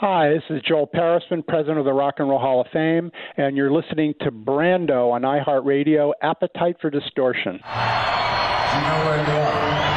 Hi, this is Joel Peresman, president of the Rock and Roll Hall of Fame, and you're listening to Brando on iHeartRadio, Appetite for Distortion. You know where you are.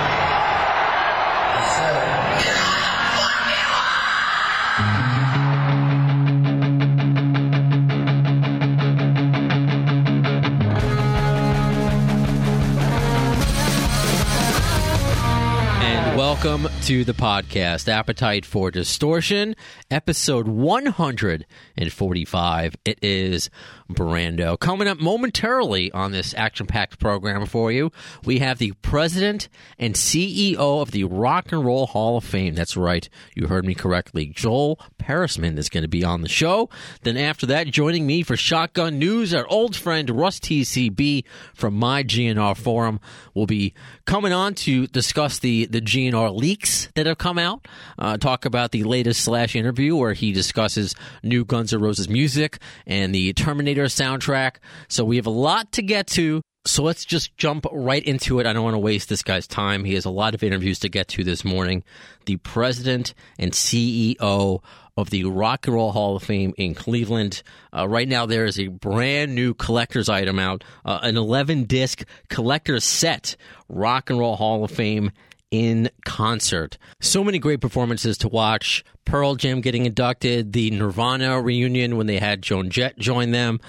Welcome to the podcast, Appetite for Distortion, episode 145. It is Brando. Coming up momentarily on this action packed program for you, we have the president and CEO of the Rock and Roll Hall of Fame. That's right, you heard me correctly. Joel Peresman is going to be on the show. Then after that, joining me for Shotgun News, our old friend Russ TCB from My GNR Forum will be coming on to discuss the, the GNR leaks that have come out, uh, talk about the latest Slash interview where he discusses new Guns N' Roses music and the Terminator soundtrack. So we have a lot to get to. So let's just jump right into it. I don't want to waste this guy's time. He has a lot of interviews to get to this morning. The president and CEO of the Rock and Roll Hall of Fame in Cleveland. Uh, right now, there is a brand new collector's item out, uh, an 11 disc collector's set, Rock and Roll Hall of Fame in concert. So many great performances to watch. Pearl Jam getting inducted, the Nirvana reunion when they had Joan Jett join them.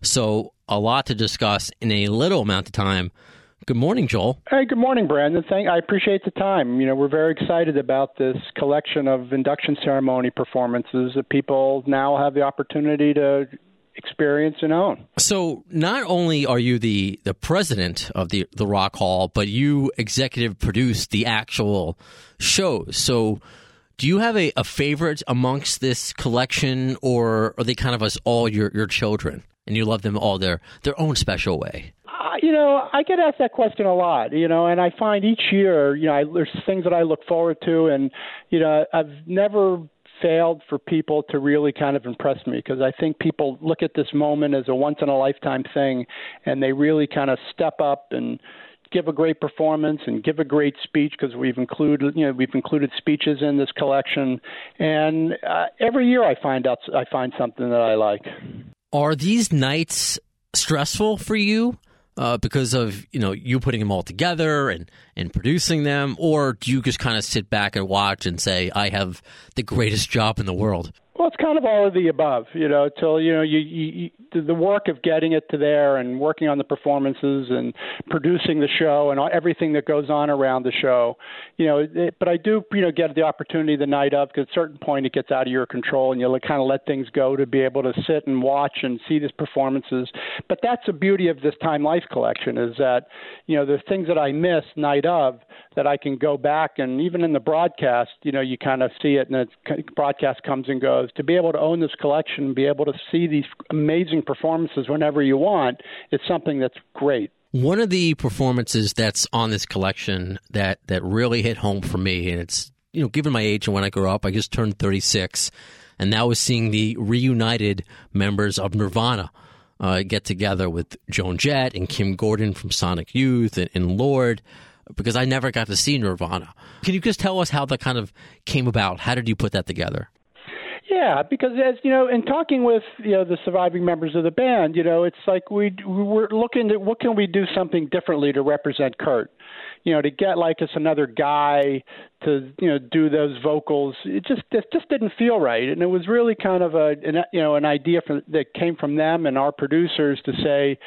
So, a lot to discuss in a little amount of time. Good morning, Joel. Hey, good morning, Brandon. Thank, I appreciate the time. You know, we're very excited about this collection of induction ceremony performances that people now have the opportunity to experience and own. So not only are you the the president of the the Rock Hall, but you executive produce the actual shows. So do you have a, a favorite amongst this collection or are they kind of us all your, your children and you love them all their their own special way? Uh, you know, I get asked that question a lot, you know, and I find each year, you know, I, there's things that I look forward to, and you know, I've never failed for people to really kind of impress me because I think people look at this moment as a once in a lifetime thing and they really kind of step up and give a great performance and give a great speech because we've included you know we've included speeches in this collection and uh, every year I find out I find something that I like. Are these nights stressful for you? Uh, because of you know you putting them all together and and producing them, or do you just kind of sit back and watch and say, "I have the greatest job in the world"? Well, it's kind of all of the above, you know. Till you know, you, you, you the work of getting it to there and working on the performances and producing the show and everything that goes on around the show, you know. It, but I do, you know, get the opportunity the night of because at a certain point it gets out of your control and you kind of let things go to be able to sit and watch and see these performances. But that's the beauty of this Time Life collection is that, you know, the things that I miss night of that I can go back and even in the broadcast, you know, you kind of see it and the broadcast comes and goes. To be able to own this collection, and be able to see these amazing performances whenever you want, it's something that's great. One of the performances that's on this collection that that really hit home for me, and it's you know, given my age and when I grew up, I just turned 36, and now was seeing the reunited members of Nirvana. Uh, get together with Joan Jett and Kim Gordon from Sonic Youth and, and Lorde because I never got to see Nirvana. Can you just tell us how that kind of came about? How did you put that together? Yeah, because as you know, in talking with you know the surviving members of the band, you know, it's like we we're looking at what can we do something differently to represent Kurt. You know, to get like us another guy to you know do those vocals, it just it just didn't feel right, and it was really kind of a an, you know an idea from, that came from them and our producers to say,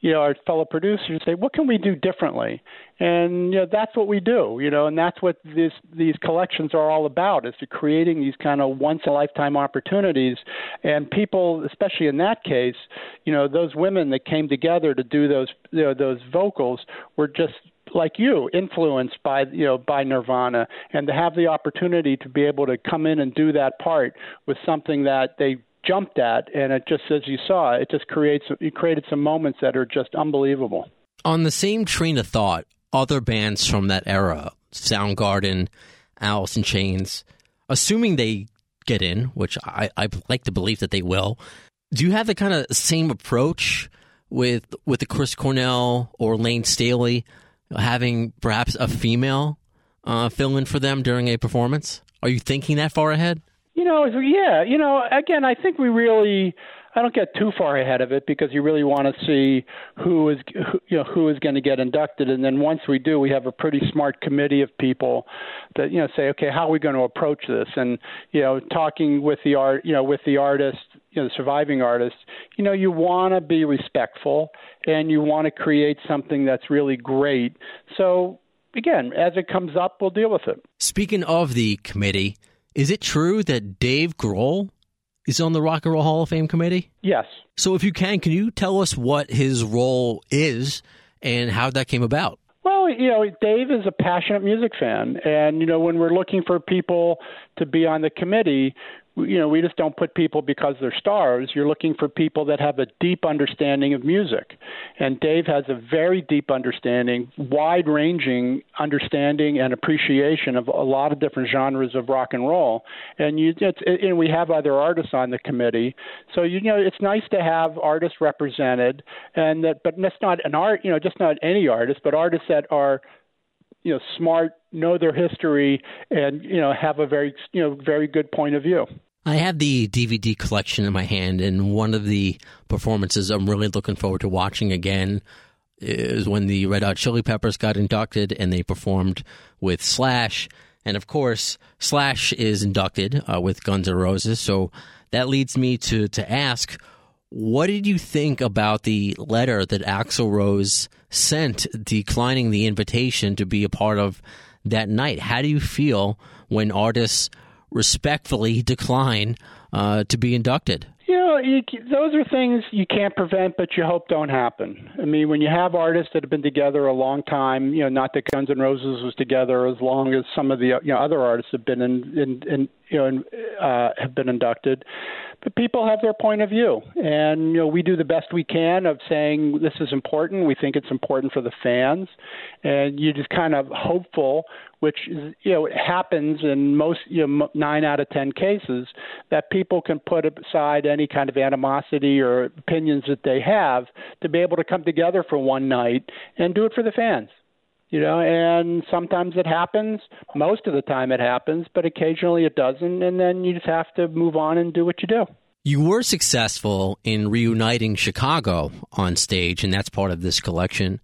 you know, our fellow producers say, what can we do differently? And you know, that's what we do, you know, and that's what this, these collections are all about is to creating these kind of once in a lifetime opportunities. And people, especially in that case, you know, those women that came together to do those, you know, those vocals were just like you influenced by you know by nirvana and to have the opportunity to be able to come in and do that part with something that they jumped at, and it just as you saw, it just creates it created some moments that are just unbelievable. On the same train of thought, other bands from that era, Soundgarden, Alice in Chains, assuming they get in, which I, I like to believe that they will. Do you have the kind of same approach with with the Chris Cornell or Lane Staley, having perhaps a female uh, fill in for them during a performance? Are you thinking that far ahead? You know, yeah, you know, again, I think we really I don't get too far ahead of it because you really want to see who is who, you know who is going to get inducted, and then once we do, we have a pretty smart committee of people that you know say, okay, how are we going to approach this? And you know, talking with the art, you know, with the artist, you know, the surviving artist, you know, you want to be respectful and you want to create something that's really great. So again, as it comes up, we'll deal with it. Speaking of the committee, is it true that Dave Grohl is on the Rock and Roll Hall of Fame committee? Yes. So, if you can, can you tell us what his role is and how that came about? Well, you know, Dave is a passionate music fan, and you know, when we're looking for people to be on the committee, you know, we just don't put people because they're stars. You're looking for people that have a deep understanding of music. And Dave has a very deep understanding, wide ranging understanding and appreciation of a lot of different genres of rock and roll. And you, it's, it, and we have other artists on the committee. So, you know, it's nice to have artists represented and that, but that's not an art, you know, just not any artist, but artists that are you know smart know their history and you know have a very you know very good point of view I have the DVD collection in my hand, and one of the performances I'm really looking forward to watching again is when the Red Hot Chili Peppers got inducted and they performed with Slash. And of course, Slash is inducted uh, with Guns N' Roses. So that leads me to, to ask what did you think about the letter that Axl Rose sent declining the invitation to be a part of that night? How do you feel when artists respectfully decline uh, to be inducted? You know, you, those are things you can't prevent, but you hope don't happen. I mean, when you have artists that have been together a long time, you know, not that Guns N' Roses was together as long as some of the you know other artists have been in, in, in you know in, uh, have been inducted but people have their point of view, and you know we do the best we can of saying this is important. We think it's important for the fans, and you just kind of hopeful, which is, you know happens in most you know nine out of ten cases, that people can put aside any kind of animosity or opinions that they have to be able to come together for one night and do it for the fans you know and sometimes it happens. Most of the time it happens but occasionally it doesn't and then you just have to move on and do what you do. You were successful in reuniting chicago on stage and that's part of this collection.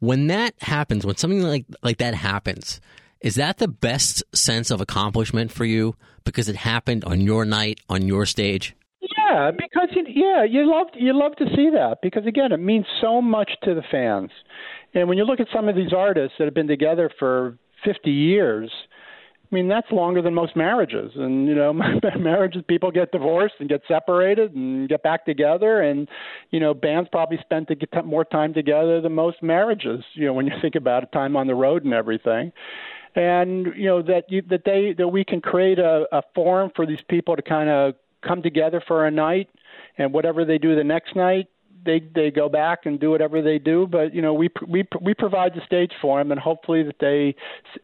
When that happens when something like like that happens is that the best sense of accomplishment for you because it happened on your night on your stage? Yeah, because yeah, you love you love to see that because again, it means so much to the fans. And when you look at some of these artists that have been together for 50 years, I mean that's longer than most marriages. And you know, marriages people get divorced and get separated and get back together. And you know, bands probably spent to get more time together than most marriages. You know, when you think about it, time on the road and everything. And you know that you, that they that we can create a, a forum for these people to kind of come together for a night, and whatever they do the next night, they they go back and do whatever they do. But you know, we we we provide the stage for them, and hopefully that they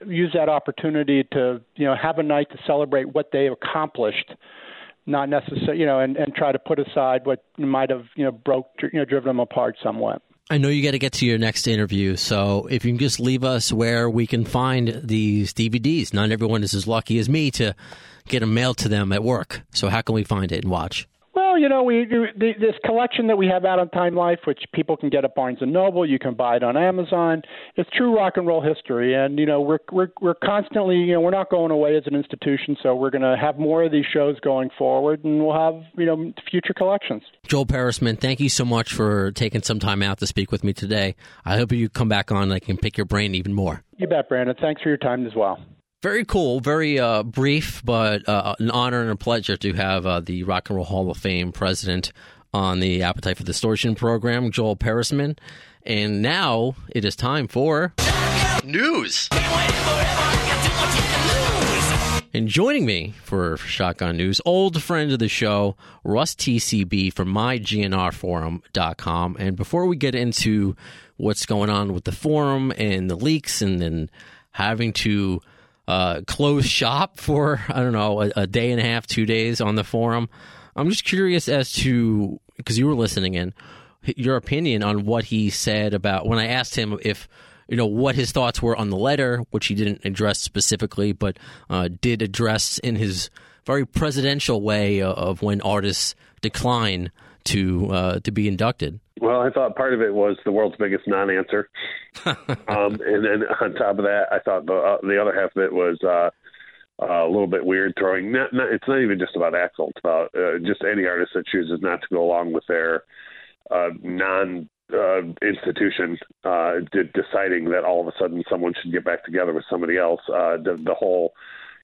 use that opportunity to you know have a night to celebrate what they accomplished not necessarily, you know, and, and try to put aside what might have, you know, broke, you know, driven them apart somewhat. I know you got to get to your next interview, so if you can just leave us where we can find these DVDs. Not everyone is as lucky as me to get them mailed to them at work. So how can we find it and watch? Well, you know, we this collection that we have out on Time Life, which people can get at Barnes and Noble. You can buy it on Amazon. It's true rock and roll history, and you know, we're we're we're constantly, you know, we're not going away as an institution, so we're going to have more of these shows going forward, and we'll have you know future collections. Joel Peresman, thank you so much for taking some time out to speak with me today. I hope you come back on. And I can pick your brain even more. You bet, Brandon. Thanks for your time as well. Very cool, very uh, brief, but uh, an honor and a pleasure to have uh, the Rock and Roll Hall of Fame president on the Appetite for Distortion program, Joel Peresman. And now it is time for news. And joining me for Shotgun News, old friend of the show, Russ TCB from mygnrforum.com. And before we get into what's going on with the forum and the leaks and then having to uh, close shop for I don't know a, a, day and a half, two days on the forum. I'm just curious as to because you were listening in your opinion on what he said about when I asked him if you know what his thoughts were on the letter, which he didn't address specifically, but uh, did address in his very presidential way of when artists decline to uh, to be inducted. Well, I thought part of it was the world's biggest non-answer, um, and then on top of that, I thought the uh, the other half of it was uh, uh, a little bit weird throwing. Not, not, it's not even just about Axl. It's about uh, just any artist that chooses not to go along with their uh, non uh, institution uh, deciding that all of a sudden someone should get back together with somebody else. Uh, the, the whole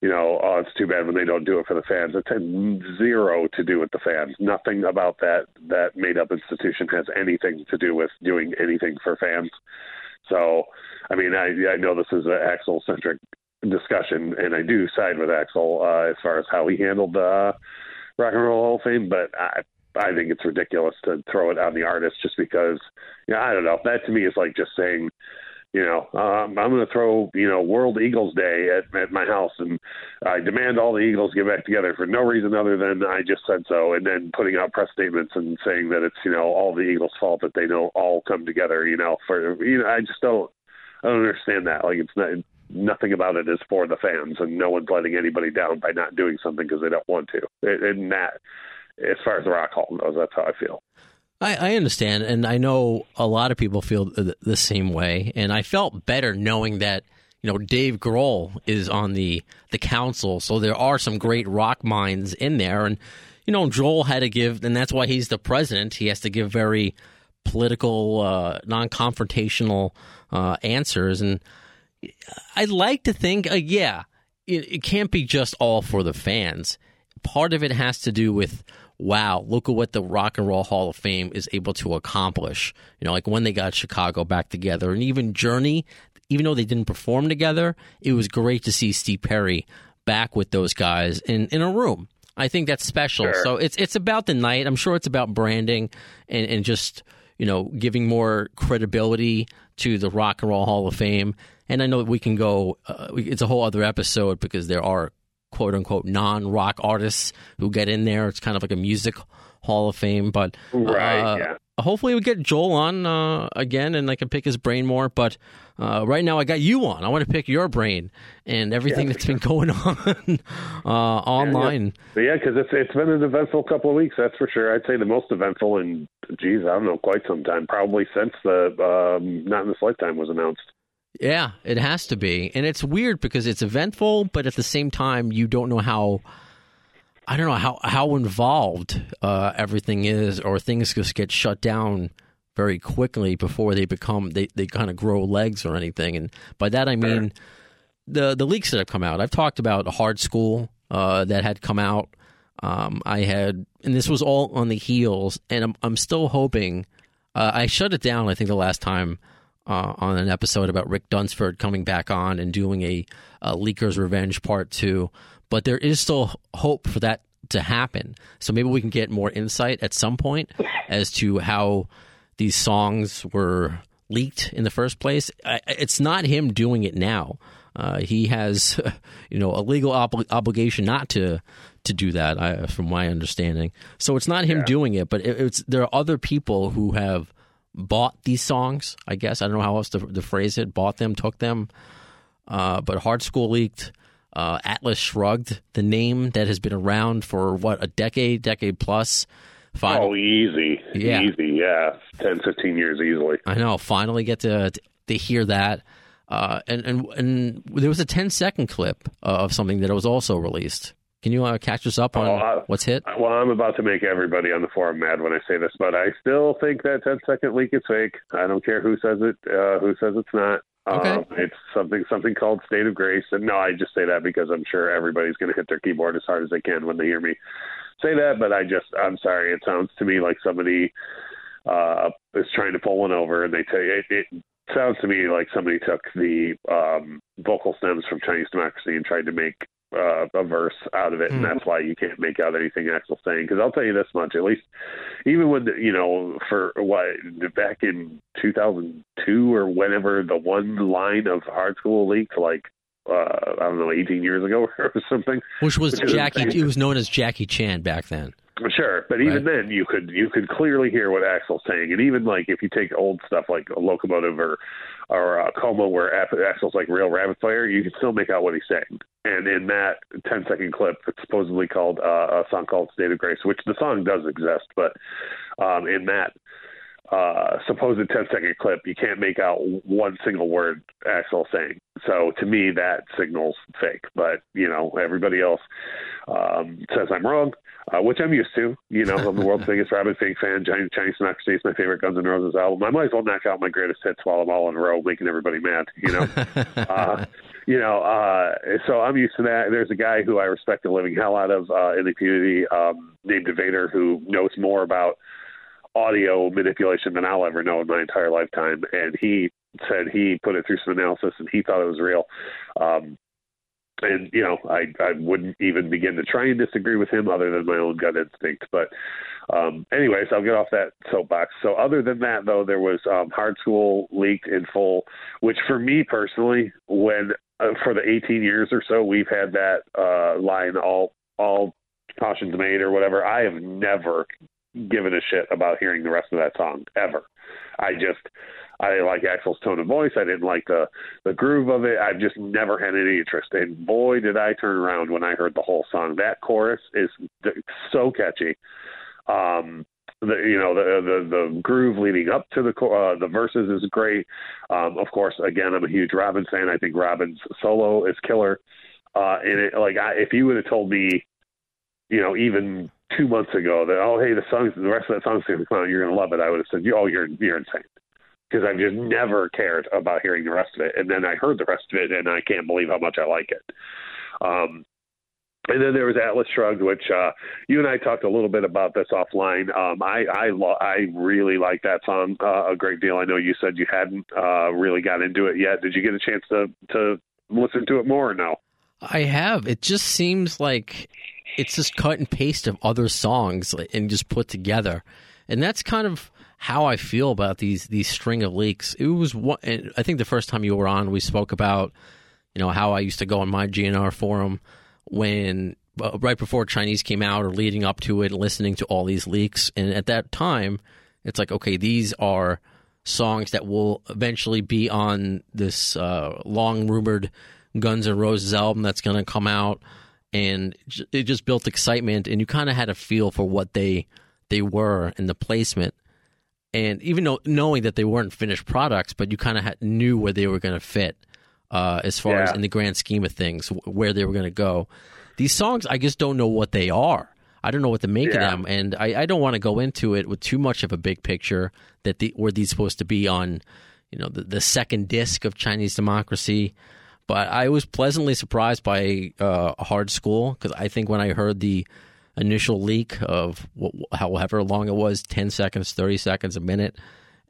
you know, oh, it's too bad when they don't do it for the fans. It had zero to do with the fans. Nothing about that that made up institution has anything to do with doing anything for fans. So, I mean, I I know this is an Axl centric discussion, and I do side with Axl uh, as far as how he handled the uh, Rock and Roll Hall of Fame, but I I think it's ridiculous to throw it on the artist just because, you know, I don't know. That to me is like just saying you know, um, I'm going to throw, you know, World Eagles Day at, at my house, and I demand all the Eagles get back together for no reason other than I just said so, and then putting out press statements and saying that it's, you know, all the Eagles' fault that they don't all come together. You know, for you know, I just don't, I don't understand that. Like, it's not nothing about it is for the fans, and no one's letting anybody down by not doing something because they don't want to. And that, as far as the Rock Hall knows, that's how I feel. I, I, understand, and I know a lot of people feel the, the, same way. And I felt better knowing that you know Dave Grohl is on the the council, so there are some great rock minds in there. And you know Joel had to give, and that's why he's the president. He has to give very political, uh, non confrontational uh, answers. And I'd like to think, uh, yeah, it, it can't be just all for the fans. Part of it has to do with wow, look at what the Rock and Roll Hall of Fame is able to accomplish. You know, like when they got Chicago back together, and even Journey, even though they didn't perform together, it was great to see Steve Perry back with those guys in, in a room. I think that's special. Sure. So it's it's about the night. I'm sure it's about branding and, and just you know giving more credibility to the Rock and Roll Hall of Fame. And I know we can go. Uh, it's a whole other episode because there are quote unquote non rock artists who get in there. It's kind of like a music hall of fame. But right, uh, yeah. hopefully we get Joel on uh, again and I can pick his brain more. But uh, right now I got you on. I want to pick your brain and everything yeah, that's sure. been going on uh, online. Yeah, yeah, because it's it's been an eventful couple of weeks. That's for sure. I'd say the most eventful in geez, I don't know, quite some time. Probably since the um, Not in This Lifetime was announced. Yeah, it has to be. And it's weird because it's eventful, but at the same time, you don't know how. I don't know how how involved uh, everything is, or things just get shut down very quickly before they become they, they kind of grow legs or anything. And by that I mean the the leaks that have come out. I've talked about a Hard Skool uh, that had come out. Um, I had, and this was all on the heels, and I'm I'm still hoping. Uh, I shut it down. I think the last time uh, on an episode about Rick Dunsford coming back on and doing a, a Leaker's Revenge Part 2. But there is still hope for that to happen. So maybe we can get more insight at some point as to how these songs were leaked in the first place. It's not him doing it now. Uh, he has, you know, a legal ob- obligation not to to do that, I, from my understanding. So it's not him yeah. doing it, but it, it's there are other people who have bought these songs. I guess I don't know how else to, to phrase it. Bought them, took them. Uh, but Hard Skool leaked. Uh, Atlas Shrugged, the name that has been around for what a decade, decade plus. Final, oh, easy, yeah. easy, yeah, 10, 15 years easily. I know. Finally, get to to hear that. Uh, and and and there was a 10 second clip of something that was also released. Can you uh, catch us up on uh, what's hit? Well, I'm about to make everybody on the forum mad when I say this, but I still think that 10 second leak is fake. I don't care who says it, uh, who says it's not. Okay. Um, it's something something called State of Grace, and no, I just say that because I'm sure everybody's going to hit their keyboard as hard as they can when they hear me say that. But I just, I'm sorry, it sounds to me like somebody uh, is trying to pull one over, and they tell you it, it sounds to me like somebody took the um, vocal stems from Chinese Democracy and tried to make uh, a verse out of it, and mm. that's why you can't make out anything Axl's saying. Because I'll tell you this much, at least, even when the, you know, for what back in 2002 or whenever the one line of Hard School leaked, like uh, I don't know, 18 years ago or something, which was Jackie. It was known as Jackie Chan back then. Sure, but even right. then, you could you could clearly hear what Axl's saying, and even like if you take old stuff like a locomotive or or uh, Coma, where Axl's like real rapid fire, you can still make out what he's saying. And in that 10 second clip, it's supposedly called uh, a song called "State of Grace," which the song does exist, but um, in that uh, supposed 10 second clip, you can't make out one single word Axl saying. So to me, that signals fake. But you know, everybody else um, says I'm wrong uh, which I'm used to. You know, I'm the world's biggest Robin Finck fan. Giant Chinese Democracy is my favorite Guns N' Roses album. I might as well knock out my greatest hits while I'm all in a row, making everybody mad. You know, uh, you know. Uh, so I'm used to that. There's a guy who I respect the living hell out of uh, in the community um, named Vader who knows more about audio manipulation than I'll ever know in my entire lifetime, and he said he put it through some analysis and he thought it was real. Um, and you know, I I wouldn't even begin to try and disagree with him other than my own gut instinct. But um, anyways, I'll get off that soapbox. So other than that, though, there was um, Hard Skool leaked in full, which for me personally, when uh, for the 18 years or so we've had that uh, line all all cautions made or whatever, I have never given a shit about hearing the rest of that song ever. I just I didn't like Axl's tone of voice. I didn't like the the groove of it. I've just never had any interest. And boy, did I turn around when I heard the whole song. That chorus is so catchy. Um, the you know the the the groove leading up to the uh, the verses is great. Um, of course, again, I'm a huge Robin fan. I think Robin's solo is killer. Uh, and it, like I, if you would have told me, you know, even two months ago that oh hey the songs the rest of that song's gonna come out you're gonna love it I would have said oh you're you're insane because I've just never cared about hearing the rest of it. And then I heard the rest of it, and I can't believe how much I like it. Um, and then there was Atlas Shrugged, which uh, you and I talked a little bit about this offline. Um, I I, lo- I really like that song uh, a great deal. I know you said you hadn't uh, really got into it yet. Did you get a chance to to listen to it more or no? I have. It just seems like it's just cut and paste of other songs and just put together, and that's kind of how I feel about these these string of leaks. It was one, I think the first time you were on, we spoke about you know how I used to go on my GNR forum when uh, right before Chinese came out or leading up to it, listening to all these leaks, and at that time, it's like okay, these are songs that will eventually be on this uh, long rumored Guns N' Roses album that's going to come out, and it just built excitement, and you kind of had a feel for what they they were in the placement and even though knowing that they weren't finished products, but you kind of knew where they were going to fit uh, as far yeah. as in the grand scheme of things, where they were going to go. These songs, I just don't know what they are. I don't know what to make yeah. of them, and I, I don't want to go into it with too much of a big picture that the, were these supposed to be on, you know, the, the second disc of Chinese Democracy. But I was pleasantly surprised by uh, Hard Skool because I think when I heard the initial leak of however long it was 10 seconds 30 seconds a minute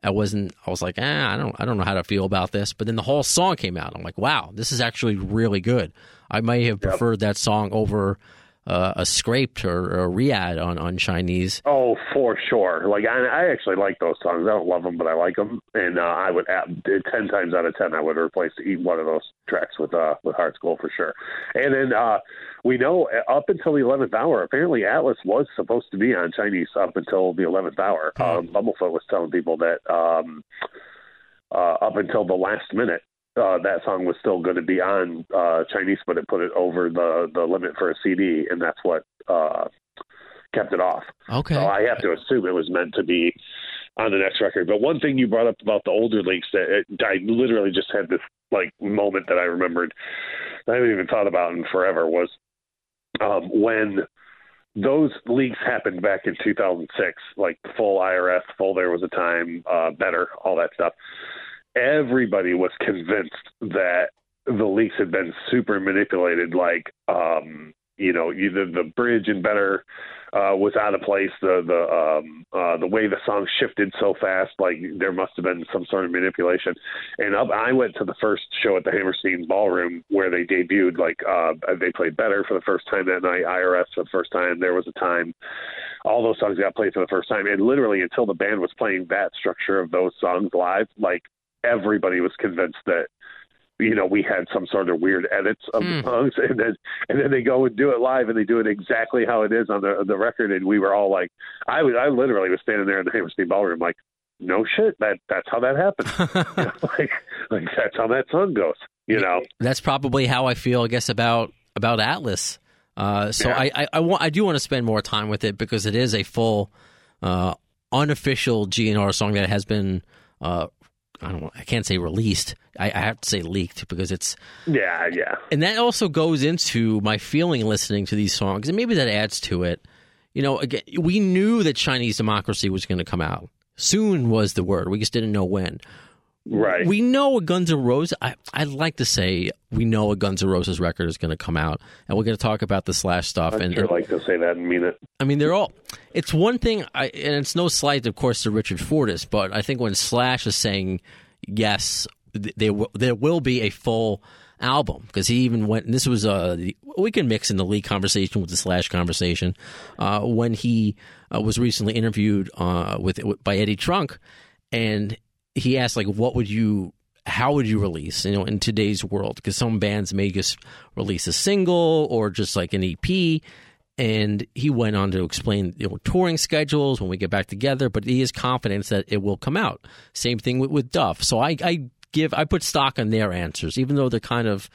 i wasn't i was like eh, i don't i don't know how to feel about this. But then the whole song came out. I'm like wow this is actually really good. I may have preferred that song over uh, a scraped or, or, a riad on, on Chinese. Oh, for sure. Like I, I actually like those songs. I don't love them, but I like them, and uh, I would add, ten times out of ten I would replace one of those tracks with uh with Hard Skool for sure. And then uh, we know uh, up until the eleventh hour, apparently Atlas was supposed to be on Chinese up until the eleventh hour. Mm-hmm. Um, Bumblefoot was telling people that. Um, uh, up until the last minute, uh, that song was still going to be on uh, Chinese, but it put it over the the limit for a CD, and that's what uh, kept it off. Okay. So I have to assume it was meant to be on the next record. But one thing you brought up about the older leaks that it, I literally just had this like moment that I remembered I haven't even thought about in forever was um, when those leaks happened back in 2006, like full IRS, full there was a time, uh, better, all that stuff everybody was convinced that the leaks had been super manipulated. Like, um, you know, either the bridge and better uh, was out of place. The the um, uh, the way the song shifted so fast, like there must have been some sort of manipulation. And up, I went to the first show at the Hammerstein Ballroom where they debuted. Like uh, they played better for the first time that night. IRS for the first time. There was a time. All those songs got played for the first time, and literally until the band was playing that structure of those songs live, like everybody was convinced that you know we had some sort of weird edits of Hmm. the songs, and then and then they go and do it live, and they do it exactly how it is on the the record, and we were all like, I was I literally was standing there in the Hammerstein Ballroom like. No shit. That that's how that happened. You know, like, like that's how that song goes. You know. That's probably how I feel, I guess, about about Atlas. Uh, so Yeah. I, I, I want I do want to spend more time with it because it is a full uh, unofficial GNR song that has been uh, I don't I can't say released. I, I have to say leaked because it's Yeah. Yeah. and that also goes into my feeling listening to these songs, and maybe that adds to it. You know, again, we knew that Chinese democracy was going to come out. Soon was the word. We just didn't know when. Right. We know a Guns N' Roses. I, I'd like to say we know a Guns N' Roses record is going to come out, and we're going to talk about the Slash stuff. I'd and, sure and like to say that and mean it. I mean, they're all. It's one thing, I, and it's no slight, of course, to Richard Fortus, but I think when Slash is saying yes, th- there will, there will be a full album because he even went. And this was uh, the- we can mix in the Lee conversation with the Slash conversation uh, when he uh, was recently interviewed uh, with, with by Eddie Trunk, and he asked like, "What would you?" How would you release, you know, in today's world? Because some bands may just release a single or just like an EP, and he went on to explain you know, touring schedules when we get back together. But he has confidence that it will come out. Same thing with, with Duff. So I, I give I put stock on their answers, even though they're kind of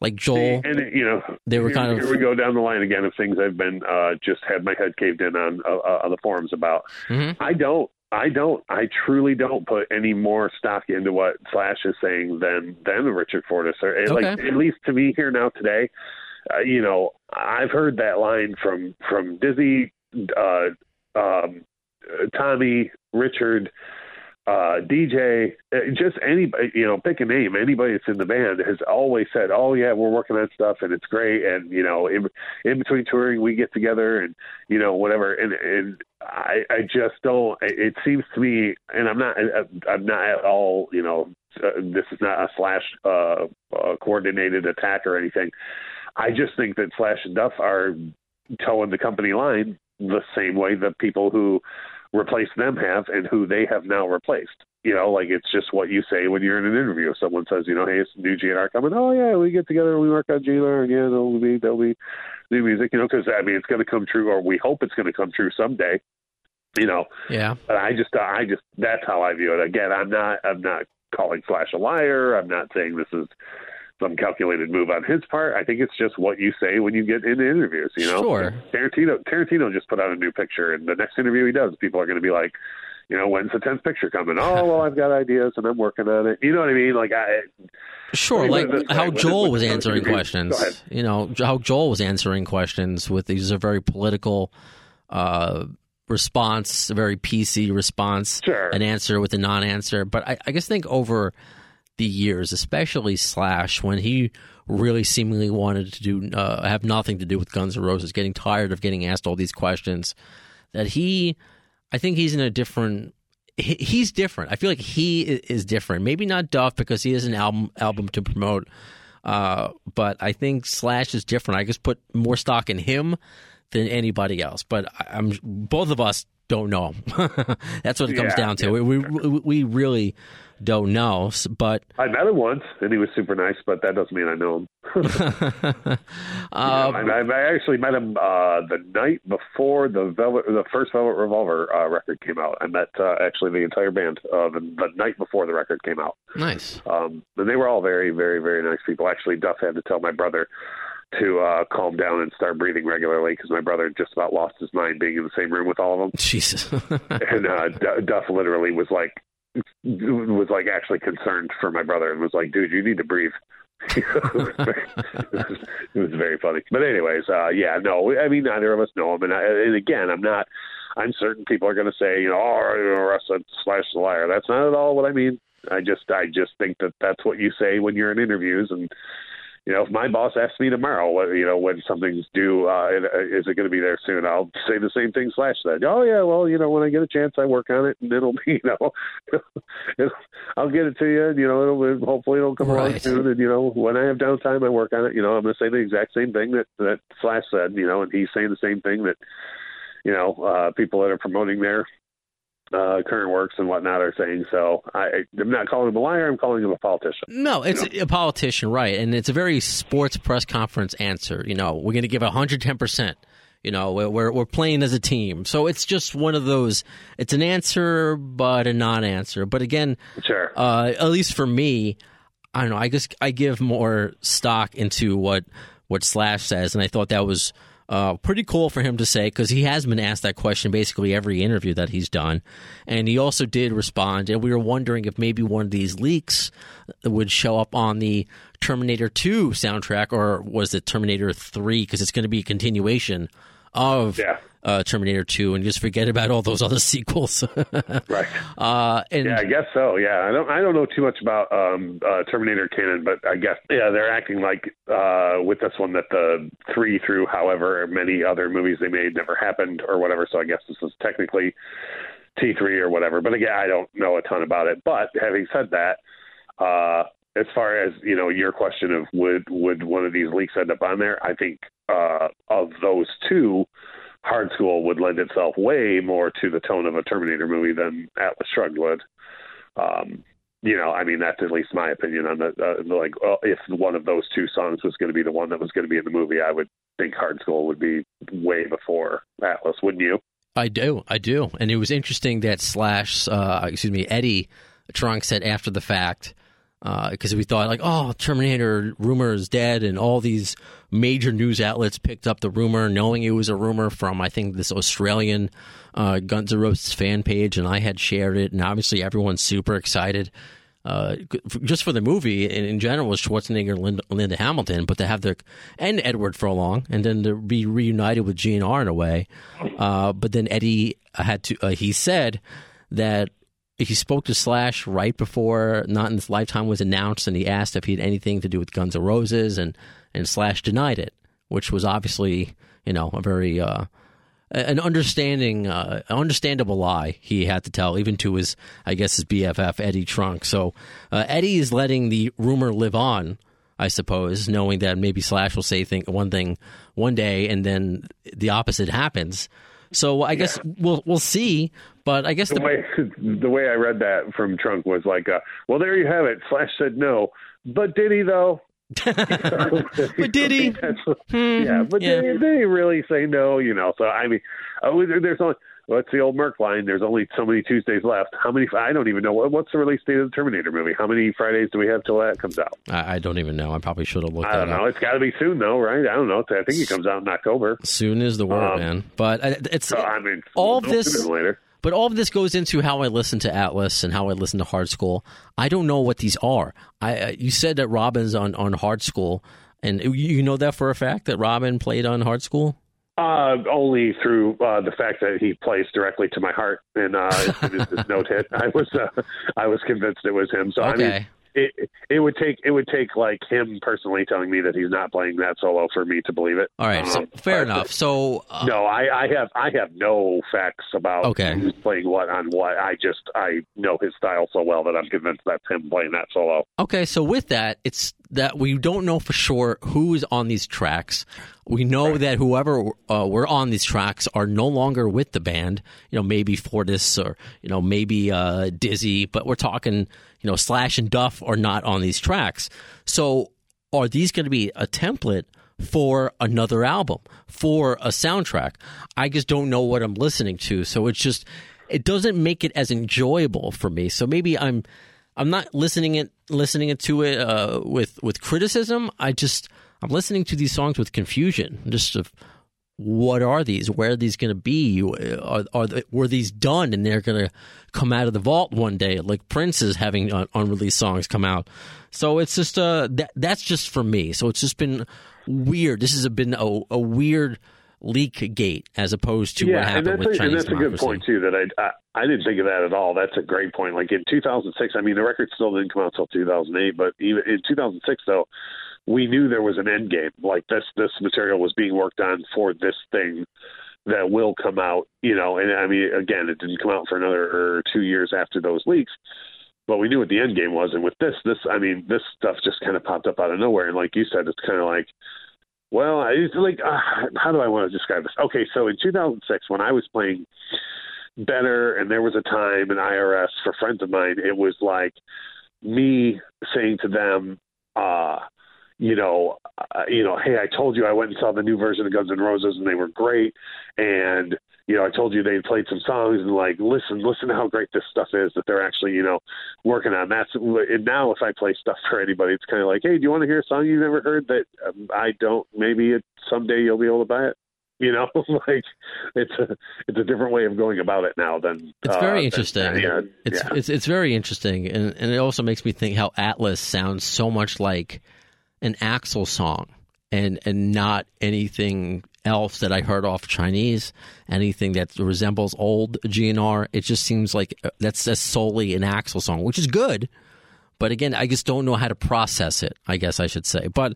like Joel. And you know, They were here, kind of- here we go down the line again of things I've been uh, just had my head caved in on uh, uh, on the forums about. Mhm. I don't. I don't. I truly don't put any more stock into what Slash is saying than than Richard Fortus. Or eh, like at least to me here now today, uh, you know, I've heard that line from from Dizzy, uh, um, uh, Tommy, Richard, uh, DJ, uh, just anybody, you know, pick a name. Anybody that's in the band has always said, "Oh yeah, we're working on stuff and it's great." And you know, in, in between touring, we get together and you know whatever. And and I I just don't. It seems to me, and I'm not I'm not at all. You know, uh, this is not a slash uh, uh, coordinated attack or anything. I just think that Slash and Duff are towing the company line the same way the people who replaced them have and who they have now replaced. You know, like it's just what you say when you're in an interview. If someone says, you know, hey, it's new GNR coming. Oh yeah, we get together and we work on GNR, and yeah, there'll be there'll be new music. You know, because I mean, it's going to come true, or we hope it's going to come true someday. You know, Yeah, but I just, I just, that's how I view it. Again, I'm not, I'm not calling Slash a liar. I'm not saying this is some calculated move on his part. I think it's just what you say when you get into interviews. You know, Sure. Tarantino, Tarantino just put out a new picture, and the next interview he does, people are going to be like, you know, when's the tenth picture coming? Oh, well, I've got ideas and I'm working on it. You know what I mean? Like, I, sure. Like put it this how way. Joel was answering questions. You know how Joel was answering questions with these are very political. Uh, response, a very PC response, Sure. an answer with a non-answer. But I, I just think over the years, especially Slash, when he really seemingly wanted to do uh, have nothing to do with Guns N' Roses, getting tired of getting asked all these questions, that he, I think he's in a different. he- He's different. I feel like he is different. Maybe not Duff because he has an album album to promote, uh, but I think Slash is different. I just put more stock in him than anybody else. But I- I'm both of us don't know. That's what it comes Yeah, down to. We, we we really don't know. But I met him once, and he was super nice, but that doesn't mean I know him. uh, I, I I actually met him uh, the night before the Velvet, the first Velvet Revolver uh, record came out. I met uh, actually the entire band uh, the, the night before the record came out. nice. Um, and they were all very, very, very nice people. Actually, Duff had to tell my brother to uh, calm down and start breathing regularly because my brother just about lost his mind being in the same room with all of them. Jesus. And uh, D- Duff literally was like, was like actually concerned for my brother and was like, "Dude, you need to breathe." it, was very, it, was, very funny. But anyways, uh, yeah, no, I mean neither of us know him, and, I, and again, I'm not. I'm certain people are going to say, you know, oh, you know, Russ slash liar. That's not at all what I mean. I just, I just think that that's what you say when you're in interviews, and you know, if my boss asks me tomorrow, what you know, when something's due, uh, uh, is it going to be there soon? I'll say the same thing. Slash said, oh yeah, well, you know, when I get a chance, I work on it, and it'll be, you know, it'll, I'll get it to you, and you know, it'll hopefully it'll come along Right. soon, and you know, when I have downtime, I work on it. You know, I'm going to say the exact same thing that that Slash said, you know, and he's saying the same thing that, you know, uh, people that are promoting their uh, current works and whatnot are saying. So I, I'm not calling him a liar. I'm calling him a politician. No, it's a politician, right? And it's a very sports press conference answer. You know, we're going to give 110 percent. You know, we're we're playing as a team, so it's just one of those. It's an answer, but a non-answer. But again, sure. Uh, at least for me, I don't know. I just I give more stock into what what Slash says, and I thought that was uh, pretty cool for him to say because he has been asked that question basically every interview that he's done. And he also did respond. And we were wondering if maybe one of these leaks would show up on the Terminator 2 soundtrack or was it Terminator 3? Because it's going to be a continuation of yeah. Uh, Terminator 2 and just forget about all those other sequels. right. Uh, and yeah, I guess so. Yeah, I don't. I don't know too much about um, uh, Terminator canon, but I guess yeah, they're acting like uh, with this one that the three through however many other movies they made never happened or whatever. So I guess this is technically T three or whatever. But again, I don't know a ton about it. But having said that. Uh, as far as you know, your question of would would one of these leaks end up on there? I think uh, of those two, Hard Skool would lend itself way more to the tone of a Terminator movie than Atlas Shrugged would. Um, you know, I mean, that's at least my opinion on the, uh, like, well, if one of those two songs was going to be the one that was going to be in the movie, I would think Hard Skool would be way before Atlas, wouldn't you? I do, I do, and it was interesting that Slash, uh, excuse me, Eddie Trunk said after the fact because uh, we thought like, oh, Terminator rumor is dead, and all these major news outlets picked up the rumor, knowing it was a rumor from I think this Australian uh, Guns N' Roses fan page, and I had shared it, and obviously everyone's super excited. Uh, just for the movie in, in general was Schwarzenegger, Linda, Linda, Hamilton, but to have the and Edward Furlong, and then to be reunited with GNR in a way. Uh, but then Eddie had to. Uh, he said that he spoke to Slash right before Not in This Lifetime was announced, and he asked if he had anything to do with Guns N' Roses, and and Slash denied it, which was obviously you know a very uh, an understanding, uh, understandable lie he had to tell, even to his I guess his BFF Eddie Trunk. So uh, Eddie is letting the rumor live on. I suppose, knowing that maybe Slash will say thing, one thing one day and then the opposite happens. So I guess yeah. we'll we'll see. But I guess the, the, way the way I read that from Trunk was like, uh, "Well, there you have it." Slash said no, but did he though? but did he? mm-hmm. Yeah, but yeah. Did, he, did he really say no? You know, so I mean, uh, there's only what's the old Merc line? There's only so many Tuesdays left. How many? I don't even know. What's the release date of the Terminator movie? How many Fridays do we have till that comes out? I, I don't even know. I probably should have looked. I don't know. Up. It's got to be soon though, right? I don't know. I think it comes out in October. Soon is the word, um, man. But uh, it's. So, I mean, all of this. Later. But all of this goes into how I listen to Atlas and how I listen to Hard Skool. I don't know what these are. I uh, you said that Robin's on on Hard Skool, and you know that for a fact that Robin played on Hard Skool. Uh, only through uh, the fact that he plays directly to my heart, and uh, as soon as this note hit, I was uh, I was convinced it was him. So okay. I mean, it it would take it would take like him personally telling me that he's not playing that solo for me to believe it. All right, um, so fair enough. So uh, no, I, I have I have no facts about okay. who's playing what on what. I just I know his style so well that I'm convinced that's him playing that solo. Okay, so with that, it's that we don't know for sure who is on these tracks. We know right. that whoever uh, were on these tracks are no longer with the band. You know, maybe Fortus or you know maybe uh, Dizzy, but we're talking you know Slash and Duff are not on these tracks. So are these going to be a template? for another album, for a soundtrack. I just don't know what I'm listening to. So it's just, it doesn't make it as enjoyable for me. So maybe I'm I'm not listening it listening it to it uh, with with criticism. I just I'm listening to these songs with confusion, just of what are these? Where are these going to be? Are, are they, were these done and they're going to come out of the vault one day, like Prince is having un- unreleased songs come out? So it's just uh that that's just for me. So it's just been weird. This has been a, a weird leak gate as opposed to yeah, what happened with a, Chinese and that's democracy. a good point too. That I, I I didn't think of that at all. That's a great point. Like in 2006, I mean the record still didn't come out until 2008, but even in 2006 though, we knew there was an end game. Like this this material was being worked on for this thing that will come out. You know, and I mean again, it didn't come out for another two years after those leaks. But we knew what the end game was, and with this, this I mean, this stuff just kind of popped up out of nowhere. And like you said, it's kind of like, well, I like, uh, how do I want to describe this? Okay, so in 2006, when I was playing better. And there was a time in IRS for friends of mine, it was like me saying to them, uh, you know, uh, you know, hey, I told you I went and saw the new version of Guns N' Roses and they were great, and you know, I told you they played some songs and like, listen, listen to how great this stuff is that they're actually, you know, working on. That's and now if I play stuff for anybody, it's kind of like, hey, do you want to hear a song you've never heard that um, I don't? Maybe it, someday you'll be able to buy it. You know, like it's a it's a different way of going about it now than it's very uh, interesting. Than, yeah, it's yeah. it's it's very interesting, and and it also makes me think how Atlas sounds so much like an Axl song and and not anything else that I heard off Chinese, anything that resembles old GNR. It just seems like uh, that's, solely an Axl song, which is good. But again, I just don't know how to process it, I guess I should say. But,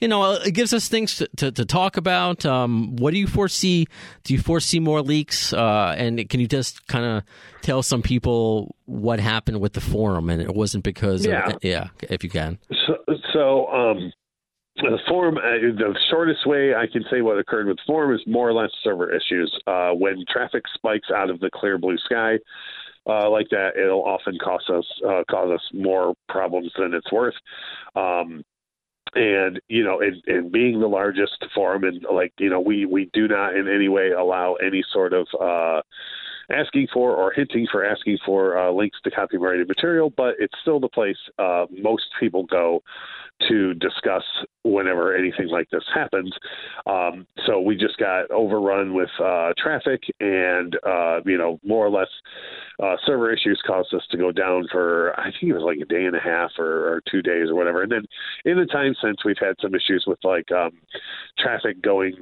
you know, it gives us things to, to, to talk about. Um, what do you foresee? Do you foresee more leaks? Uh, and can you just kind of tell some people what happened with the forum? And it wasn't because, yeah, of, yeah if you can. So, so um, the forum, uh, the shortest way I can say what occurred with the forum is more or less server issues. Uh, when traffic spikes out of the clear blue sky uh, like that, it'll often cost us uh, cause us more problems than it's worth. Um, and you know, and, and being the largest forum, and like you know, we we do not in any way allow any sort of uh, asking for or hinting for asking for uh, links to copyrighted material, but it's still the place uh, most people go to discuss whenever anything like this happens. Um, so we just got overrun with uh, traffic, and uh, you know, more or less, uh, server issues caused us to go down for I think it was like a day and a half or, or two days or whatever. And then in the time since, we've had some issues with like um, traffic going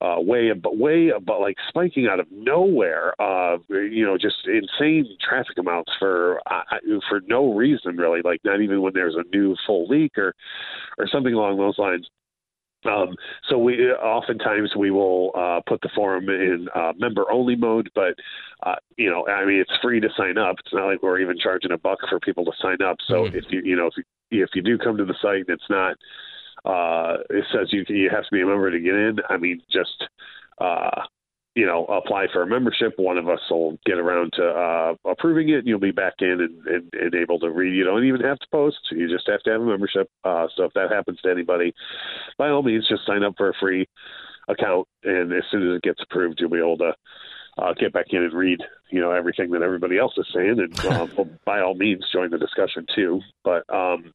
uh, way but way but like spiking out of nowhere uh you know just insane traffic amounts for uh, for no reason really like not even when there's a new full leak or or something along those lines um, so we oftentimes we will uh, put the forum in uh, member only mode, but uh, you know, I mean, it's free to sign up. It's not like we're even charging a buck for people to sign up. So mm-hmm. if you you know if you, if you do come to the site, it's not uh, it says you you have to be a member to get in. I mean, just uh, you know, apply for a membership. One of us will get around to uh, approving it, and you'll be back in and, and, and, able to read. You don't even have to post; you just have to have a membership. Uh, so if that happens to anybody, by all means, just sign up for a free account, and as soon as it gets approved, you'll be able to. Uh, get back in and read, you know, everything that everybody else is saying, and uh, by all means, join the discussion too. But um,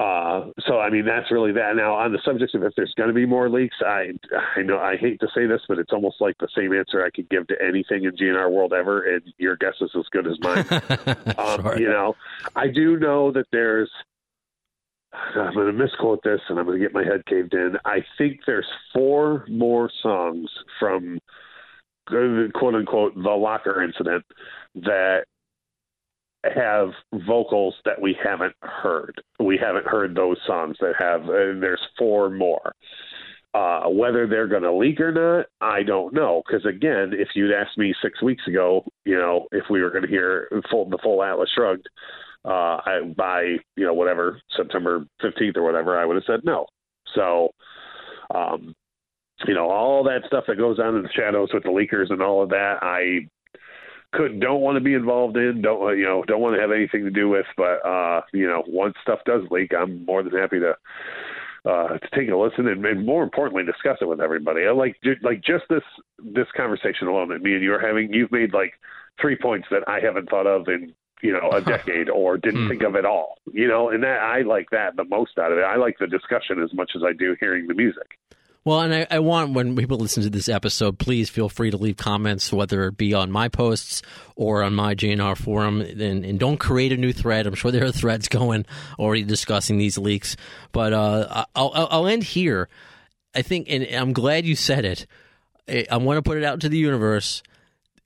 uh, so I mean that's really that. Now on the subject of if there's going to be more leaks, I I know I hate to say this, but it's almost like the same answer I could give to anything in GNR world ever, and your guess is as good as mine. um. You know, I do know that there's. I'm going to misquote this, and I'm going to get my head caved in. I think there's four more songs from quote unquote the locker incident that have vocals that we haven't heard. We haven't heard those songs that have, and there's four more. Uh, whether they're going to leak or not, I don't know. Because again, if you'd asked me six weeks ago, you know, if we were going to hear full, the full Atlas Shrugged uh, I, by you know whatever September 15th or whatever, I would have said no. So, um, you know, all that stuff that goes on in the shadows with the leakers and all of that, I could don't want to be involved in, don't you know, don't want to have anything to do with. But uh, you know, once stuff does leak, I'm more than happy to uh, to take a listen and, and more importantly discuss it with everybody. I like like just this this conversation alone that me and you are having. You've made like three points that I haven't thought of in you know a decade or didn't hmm. think of at all. You know, and that I like that the most out of it. I like the discussion as much as I do hearing the music. Well, and I, I, want when people listen to this episode, please feel free to leave comments, whether it be on my posts or on my GNR forum, and, and don't create a new thread. I'm sure there are threads going already discussing these leaks, but uh, I'll, I'll end here. I think, and I'm glad you said it. I want to put it out into the universe.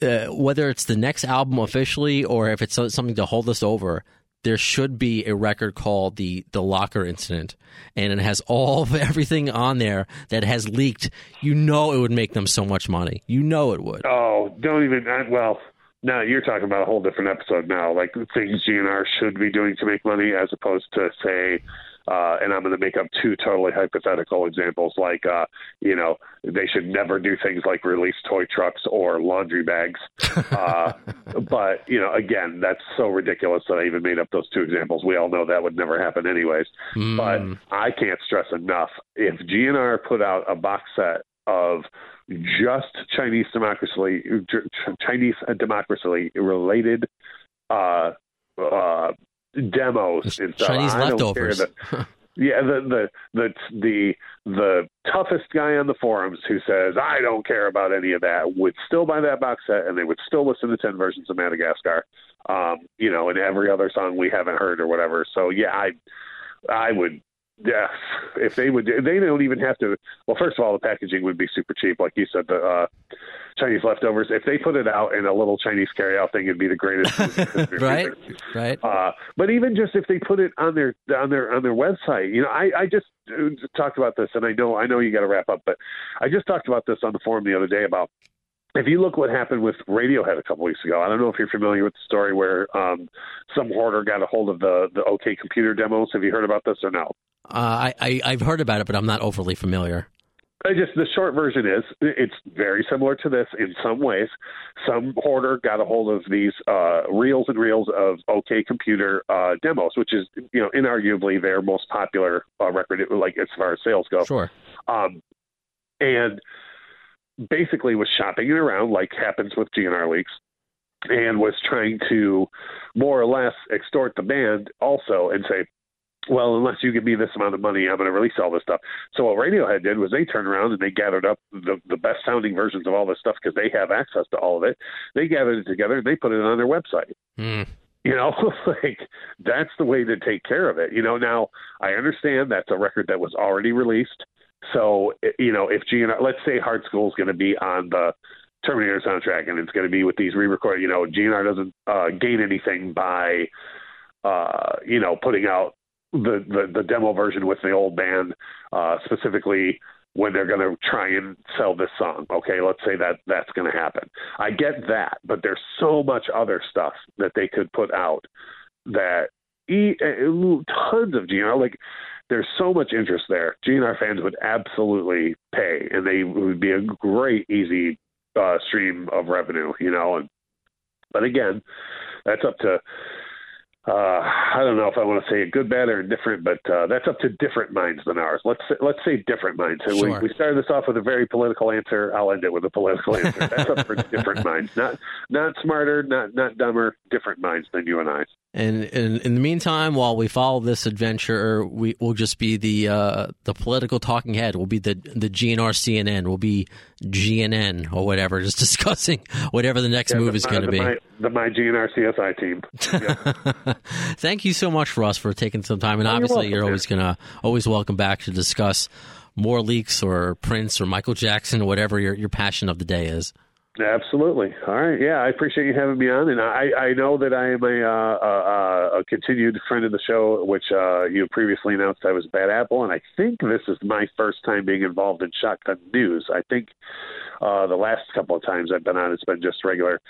Uh, whether it's the next album officially or if it's something to hold us over, there should be a record called the the locker incident. And it has all of everything on there that has leaked. You know it would make them so much money. You know it would. Oh don't even well no, you're talking about a whole different episode now. Like things gnr should be doing to make money as opposed to say uh, and I'm going to make up two totally hypothetical examples, like uh, you know they should never do things like release toy trucks or laundry bags. Uh, but you know, again, that's so ridiculous that I even made up those two examples. We all know that would never happen, anyways. Mm. But I can't stress enough if GNR put out a box set of just Chinese democracy, Chinese democracy related uh, uh, demos and stuff. Chinese I leftovers. yeah, the, the the the the toughest guy on the forums who says I don't care about any of that would still buy that box set and they would still listen to ten versions of Madagascar, um, you know, and every other song we haven't heard or whatever. So yeah, I I would yeah, if they would, they don't even have to. Well, first of all, the packaging would be super cheap, like you said. The uh, Chinese leftovers. If they put it out in a little Chinese carryout thing, it'd be the greatest. right, right. Uh, but even just if they put it on their on their on their website, you know, I, I just uh, talked about this, and I know I know you got to wrap up, but I just talked about this on the forum the other day about if you look what happened with Radiohead a couple weeks ago, I don't know if you're familiar with the story where um, some hoarder got a hold of the the OK Computer demos. Have you heard about this or no? Uh, I, I have heard about it, but I'm not overly familiar. I just the short version is it's very similar to this in some ways. Some hoarder got a hold of these uh, reels and reels of OK Computer uh, demos, which is you know inarguably their most popular uh, record, like as far as sales go. Sure. Um, and basically was shopping it around, like happens with GNR leaks, and was trying to more or less extort the band also and say, well, unless you give me this amount of money, I'm going to release all this stuff. So what Radiohead did was they turned around and they gathered up the, the best sounding versions of all this stuff because they have access to all of it. They gathered it together and they put it on their website. Mm. You know, like that's the way to take care of it. You know, now I understand that's a record that was already released. So you know, if GNR, let's say Hard Skool is going to be on the Terminator soundtrack, and it's going to be with these re-recorded, you know, GNR doesn't uh, gain anything by, uh, you know, putting out the, the the demo version with the old band, uh, specifically when they're going to try and sell this song. Okay, let's say that that's going to happen. I get that, but there's so much other stuff that they could put out that e- tons of GNR like there's so much interest there. GNR fans would absolutely pay, and they would be a great, easy uh, stream of revenue. You know, and but again, that's up to uh, I don't know if I want to say a good, bad, or indifferent, but uh, that's up to different minds than ours. Let's say, let's say different minds. So sure. we, we started this off with a very political answer. I'll end it with a political answer. That's up for different minds, not not smarter, not not dumber, different minds than you and I. And, and in the meantime, while we follow this adventure, we will just be the uh, the political talking head. We'll be the the GNR CNN. We'll be GNN or whatever, just discussing whatever the next yeah, move the, is going to be. My, the my GNR CSI team. Yeah. Thank you so much, Russ, for taking some time. And oh, obviously, you're, you're always gonna always welcome back to discuss more leaks or Prince or Michael Jackson or whatever your your passion of the day is. Absolutely. All right. Yeah, I appreciate you having me on, and I, I know that I am a, uh, a, a continued friend of the show, which uh, you previously announced I was Bad Apple, and I think this is my first time being involved in Shotgun News. I think uh, the last couple of times I've been on, it's been just regular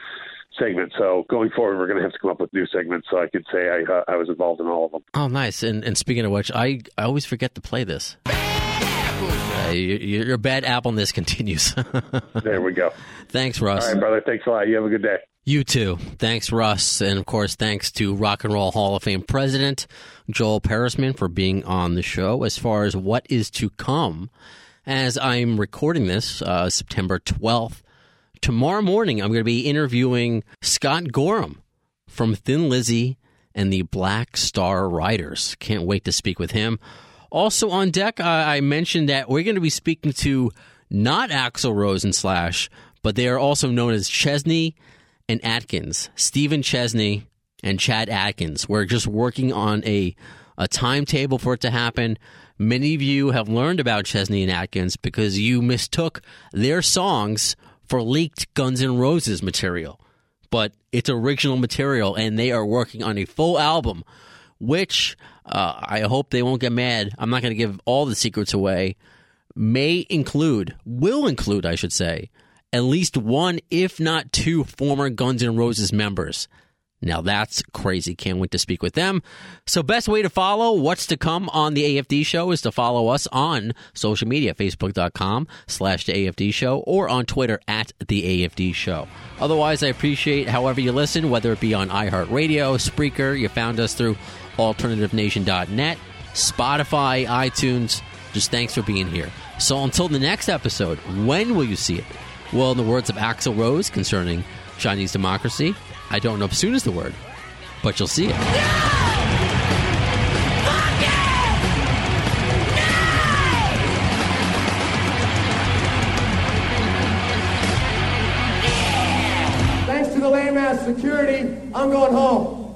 segments. So going forward, we're going to have to come up with new segments so I could say I, uh, I was involved in all of them. Oh, nice. And, and speaking of which, I, I always forget to play this. Your, your bad this continues. there we go. Thanks, Russ. All right, brother. Thanks a lot. You have a good day. You too. Thanks, Russ. And of course, thanks to Rock and Roll Hall of Fame President Joel Peresman for being on the show. As far as what is to come, as I'm recording this, uh, September 12th, tomorrow morning, I'm going to be interviewing Scott Gorham from Thin Lizzy and the Black Star Riders. Can't wait to speak with him. Also on deck, I mentioned that we're going to be speaking to not Axl Rose and Slash, but they are also known as Chesney and Atkins. Stephen Chesney and Chad Atkins. We're just working on a a timetable for it to happen. Many of you have learned about Chesney and Atkins because you mistook their songs for leaked Guns N' Roses material. But it's original material, and they are working on a full album, which uh, I hope they won't get mad. I'm not going to give all the secrets away. May include, will include, I should say, at least one, if not two, former Guns N' Roses members. Now that's crazy. Can't wait to speak with them. So best way to follow what's to come on the AFD show is to follow us on social media, facebook.com slash the AFD show or on Twitter at the AFD show. Otherwise, I appreciate however you listen, whether it be on iHeartRadio, Spreaker, you found us through alternativenation.net, Spotify, iTunes. Just thanks for being here. So until the next episode, when will you see it? Well, in the words of Axl Rose concerning Chinese democracy, I don't know if soon is the word, but you'll see it. Thanks to the lame ass security, I'm going home.